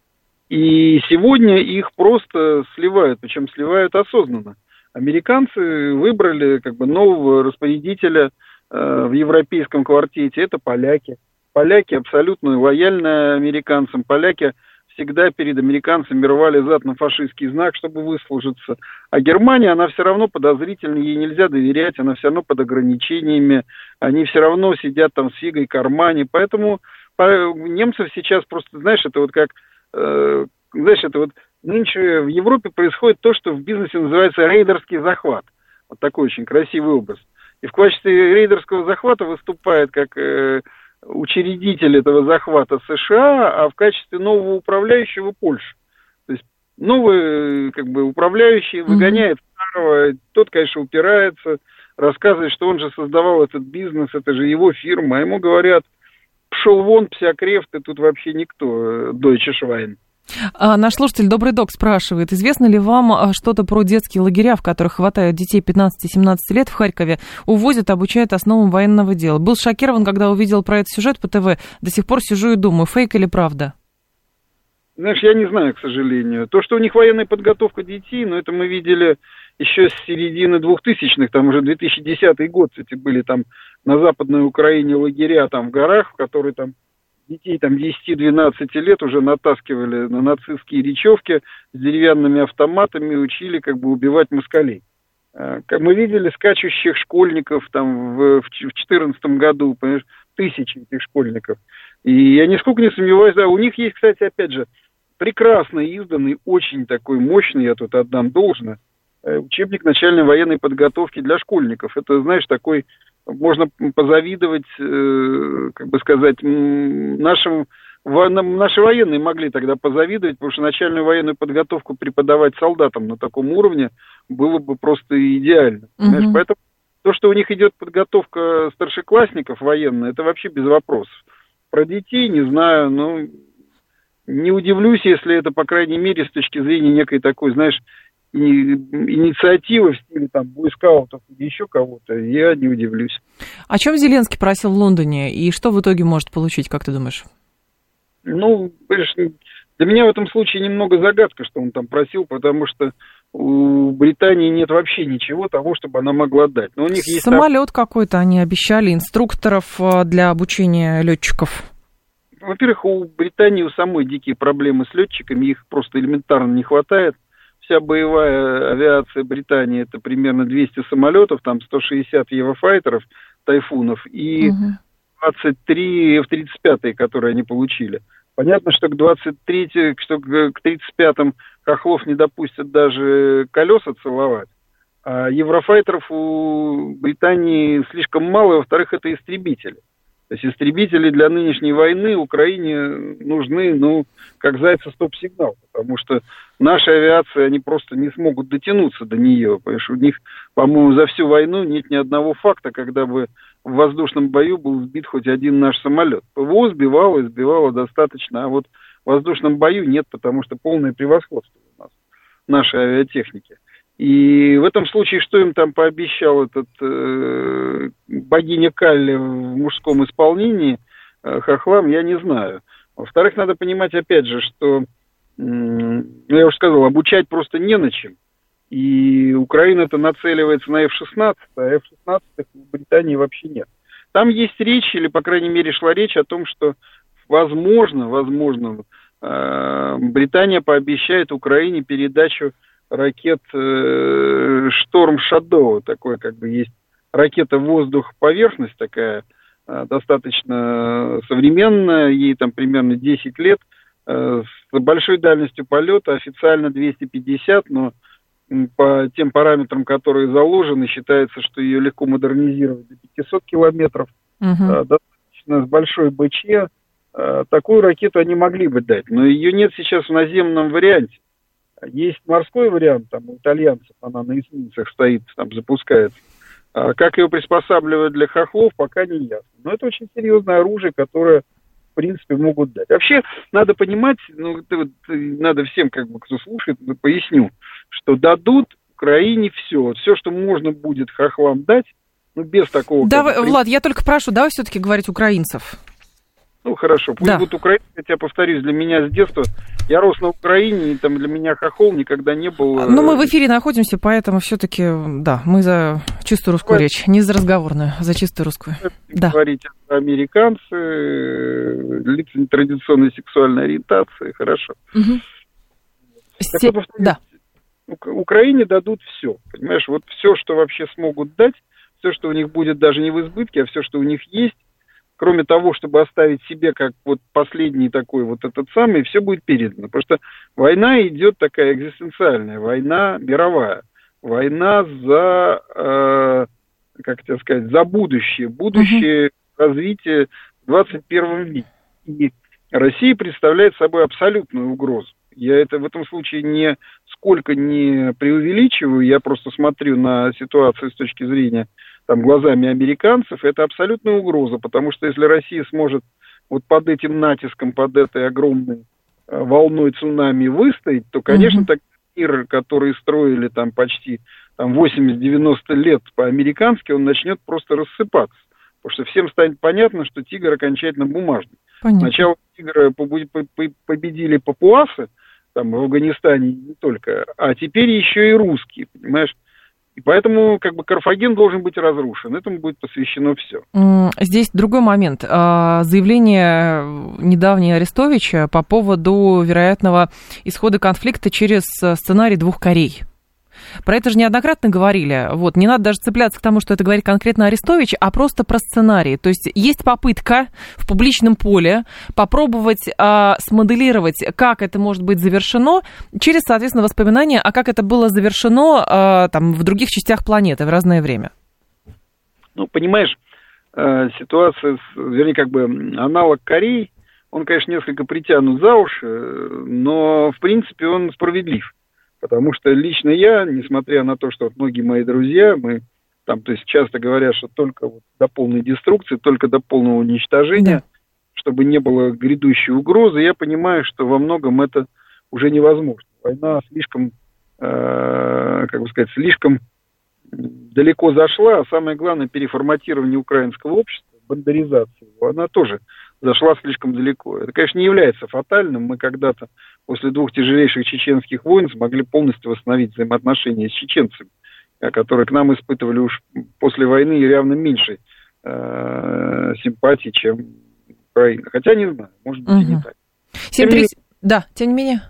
И сегодня их просто сливают, причем сливают осознанно. Американцы выбрали как бы нового распорядителя э, в европейском квартете, это поляки поляки абсолютно лояльны американцам. Поляки всегда перед американцами рвали зад на фашистский знак, чтобы выслужиться. А Германия, она все равно подозрительна, ей нельзя доверять, она все равно под ограничениями, они все равно сидят там с фигой в кармане. Поэтому немцев сейчас просто, знаешь, это вот как, э, знаешь, это вот нынче в Европе происходит то, что в бизнесе называется рейдерский захват. Вот такой очень красивый образ. И в качестве рейдерского захвата выступает как э, учредитель этого захвата США, а в качестве нового управляющего Польша. То есть новый как бы управляющий выгоняет старого, тот, конечно, упирается, рассказывает, что он же создавал этот бизнес, это же его фирма, а ему говорят, пшел вон, псякрефт, и тут вообще никто, Дойче Швайн. А, наш слушатель Добрый Док спрашивает, известно ли вам а, что-то про детские лагеря, в которых хватают детей 15-17 лет в Харькове, увозят, обучают основам военного дела? Был шокирован, когда увидел про этот сюжет по ТВ. До сих пор сижу и думаю, фейк или правда? Знаешь, я не знаю, к сожалению. То, что у них военная подготовка детей, но это мы видели еще с середины двухтысячных, там уже 2010 год, эти были там на Западной Украине лагеря там в горах, в которые там детей там 10-12 лет уже натаскивали на нацистские речевки с деревянными автоматами, учили как бы убивать москалей. А, мы видели скачущих школьников там в 2014 году, понимаешь, тысячи этих школьников. И я нисколько не сомневаюсь, да, у них есть, кстати, опять же, прекрасно изданный, очень такой мощный, я тут отдам должное, э, учебник начальной военной подготовки для школьников. Это, знаешь, такой можно позавидовать, э, как бы сказать, нашим наши военные могли тогда позавидовать, потому что начальную военную подготовку преподавать солдатам на таком уровне было бы просто идеально. Угу. Поэтому то, что у них идет подготовка старшеклассников военная, это вообще без вопросов. Про детей не знаю, но не удивлюсь, если это, по крайней мере, с точки зрения некой такой, знаешь, инициативы в стиле там бойскаутов или еще кого-то, я не удивлюсь. О чем Зеленский просил в Лондоне и что в итоге может получить, как ты думаешь? Ну, для меня в этом случае немного загадка, что он там просил, потому что у Британии нет вообще ничего того, чтобы она могла дать. Но у них есть самолет какой-то они обещали, инструкторов э, для обучения летчиков. Во-первых, у Британии у самой дикие проблемы с летчиками, их просто элементарно не хватает вся боевая авиация Британии это примерно 200 самолетов, там 160 еврофайтеров, тайфунов и угу. 23 F-35, которые они получили. Понятно, что к 23, что к 35-м Хохлов не допустят даже колеса целовать. А еврофайтеров у Британии слишком мало, и, во-вторых, это истребители. То есть истребители для нынешней войны Украине нужны, ну, как зайца стоп-сигнал, потому что наша авиация, они просто не смогут дотянуться до нее, потому что у них, по-моему, за всю войну нет ни одного факта, когда бы в воздушном бою был сбит хоть один наш самолет. ПВО сбивало и сбивало достаточно, а вот в воздушном бою нет, потому что полное превосходство у нас нашей авиатехники. И в этом случае, что им там пообещал этот э, богиня Калли в мужском исполнении э, хохлам, я не знаю. Во-вторых, надо понимать, опять же, что, э, я уже сказал, обучать просто не на чем. И Украина-то нацеливается на F-16, а F-16 в Британии вообще нет. Там есть речь, или, по крайней мере, шла речь о том, что, возможно, возможно, э, Британия пообещает Украине передачу ракет э, Шторм Шадоу, такой как бы есть ракета воздух-поверхность такая, э, достаточно современная, ей там примерно 10 лет, э, с большой дальностью полета, официально 250, но по тем параметрам, которые заложены, считается, что ее легко модернизировать до 500 километров, uh-huh. достаточно с большой БЧ. Такую ракету они могли бы дать, но ее нет сейчас в наземном варианте. Есть морской вариант, там у итальянцев она на эсминцах стоит, там запускается. А как ее приспосабливать для хохлов, пока не ясно. Но это очень серьезное оружие, которое, в принципе, могут дать. Вообще, надо понимать, ну, это вот, надо всем, как бы, кто слушает, поясню, что дадут Украине все. Все, что можно будет хохлам дать, ну, без такого... Давай, как, Влад, я только прошу, давай все-таки говорить украинцев. Ну, хорошо, пусть да. будут украинцы, хотя, повторюсь, для меня с детства, я рос на Украине, и там для меня хохол никогда не был. Ну, мы в эфире находимся, поэтому все-таки, да, мы за чистую русскую Давай. речь, не за разговорную, а за чистую русскую. Да. Говорить американцы, лица нетрадиционной сексуальной ориентации, хорошо. Угу. Се... Да. Украине дадут все, понимаешь, вот все, что вообще смогут дать, все, что у них будет даже не в избытке, а все, что у них есть, кроме того, чтобы оставить себе как вот последний такой вот этот самый, все будет передано. Потому что война идет такая экзистенциальная, война мировая, война за, э, как тебе сказать, за будущее, будущее uh-huh. развитие в 21 веке. И Россия представляет собой абсолютную угрозу. Я это в этом случае не сколько не преувеличиваю, я просто смотрю на ситуацию с точки зрения там, глазами американцев, это абсолютная угроза, потому что если Россия сможет вот под этим натиском, под этой огромной э, волной цунами выстоять, то, конечно, mm-hmm. так мир, который строили там почти там 80-90 лет по-американски, он начнет просто рассыпаться. Потому что всем станет понятно, что тигр окончательно бумажный. Понятно. Сначала тигра победили папуасы, там, в Афганистане не только, а теперь еще и русские, понимаешь? И поэтому как бы Карфаген должен быть разрушен. Этому будет посвящено все. Здесь другой момент. А, заявление недавнее Арестовича по поводу вероятного исхода конфликта через сценарий двух Корей. Про это же неоднократно говорили. Вот, не надо даже цепляться к тому, что это говорит конкретно Арестович, а просто про сценарий. То есть есть попытка в публичном поле попробовать э, смоделировать, как это может быть завершено, через, соответственно, воспоминания, а как это было завершено э, там, в других частях планеты в разное время. Ну, понимаешь, э, ситуация, с, вернее, как бы аналог Кореи, он, конечно, несколько притянут за уши, но, в принципе, он справедлив. Потому что лично я, несмотря на то, что многие мои друзья, мы там, то есть часто говорят, что только вот до полной деструкции, только до полного уничтожения, да. чтобы не было грядущей угрозы, я понимаю, что во многом это уже невозможно. Война слишком, э, как бы сказать, слишком далеко зашла, а самое главное, переформатирование украинского общества, бандеризация его, она тоже зашла слишком далеко. Это, конечно, не является фатальным. Мы когда-то после двух тяжелейших чеченских войн смогли полностью восстановить взаимоотношения с чеченцами, которые к нам испытывали уж после войны явно меньшей э, симпатии, чем Украина. Хотя не знаю, может быть угу. и не так. 7 3... Да, тем не менее.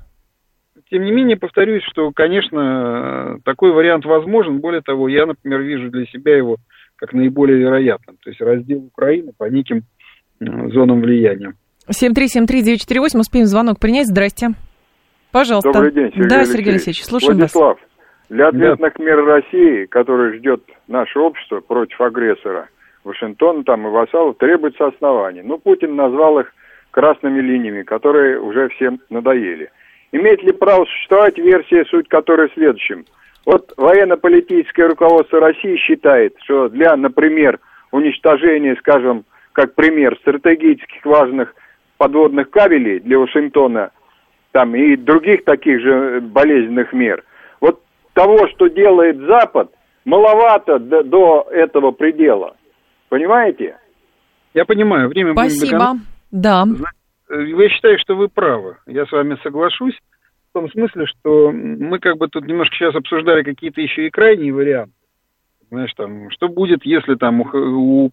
Тем не менее, повторюсь, что, конечно, такой вариант возможен. Более того, я, например, вижу для себя его как наиболее вероятным. То есть раздел Украины по неким э, зонам влияния. 7373948, успеем звонок принять. Здрасте. Пожалуйста. Добрый день, Сергей Да, Сергей Алексеевич, слушаем Владислав, вас. для ответных да. мер России, который ждет наше общество против агрессора, Вашингтона там и вассалов, требуется оснований. Ну, Путин назвал их красными линиями, которые уже всем надоели. Имеет ли право существовать версия, суть которой в следующем? Вот военно-политическое руководство России считает, что для, например, уничтожения, скажем, как пример, стратегических важных подводных кабелей для Вашингтона там, и других таких же болезненных мер. Вот того, что делает Запад, маловато до, до этого предела. Понимаете? Я понимаю. Время Спасибо. Да. Я считаю, что вы правы. Я с вами соглашусь. В том смысле, что мы как бы тут немножко сейчас обсуждали какие-то еще и крайние варианты. Знаешь, там, что будет, если там у, у,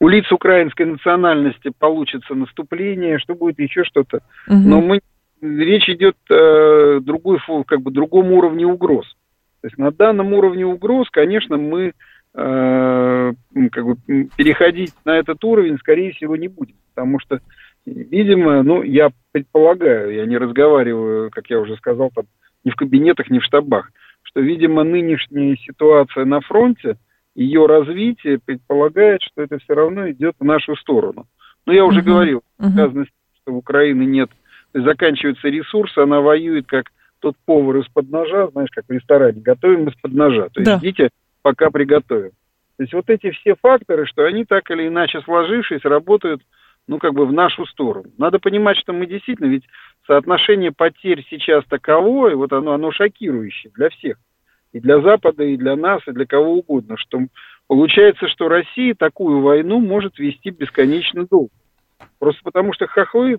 у лиц украинской национальности получится наступление, что будет еще что-то. Угу. Но мы, речь идет о другой, как бы, другом уровне угроз. То есть на данном уровне угроз, конечно, мы э, как бы, переходить на этот уровень, скорее всего, не будем. Потому что, видимо, ну, я предполагаю, я не разговариваю, как я уже сказал, там, ни в кабинетах, ни в штабах, что, видимо, нынешняя ситуация на фронте – ее развитие предполагает, что это все равно идет в нашу сторону. Но я уже uh-huh. говорил, связано с тем, что в Украины нет, есть заканчиваются ресурсы, она воюет как тот повар из-под ножа, знаешь, как в ресторане, готовим из-под ножа. То есть да. ждите, пока приготовим. То есть вот эти все факторы, что они так или иначе сложившись, работают, ну, как бы в нашу сторону. Надо понимать, что мы действительно, ведь соотношение потерь сейчас таковое, вот оно, оно шокирующее для всех и для Запада, и для нас, и для кого угодно, что получается, что Россия такую войну может вести бесконечно долго. Просто потому что хохлы, то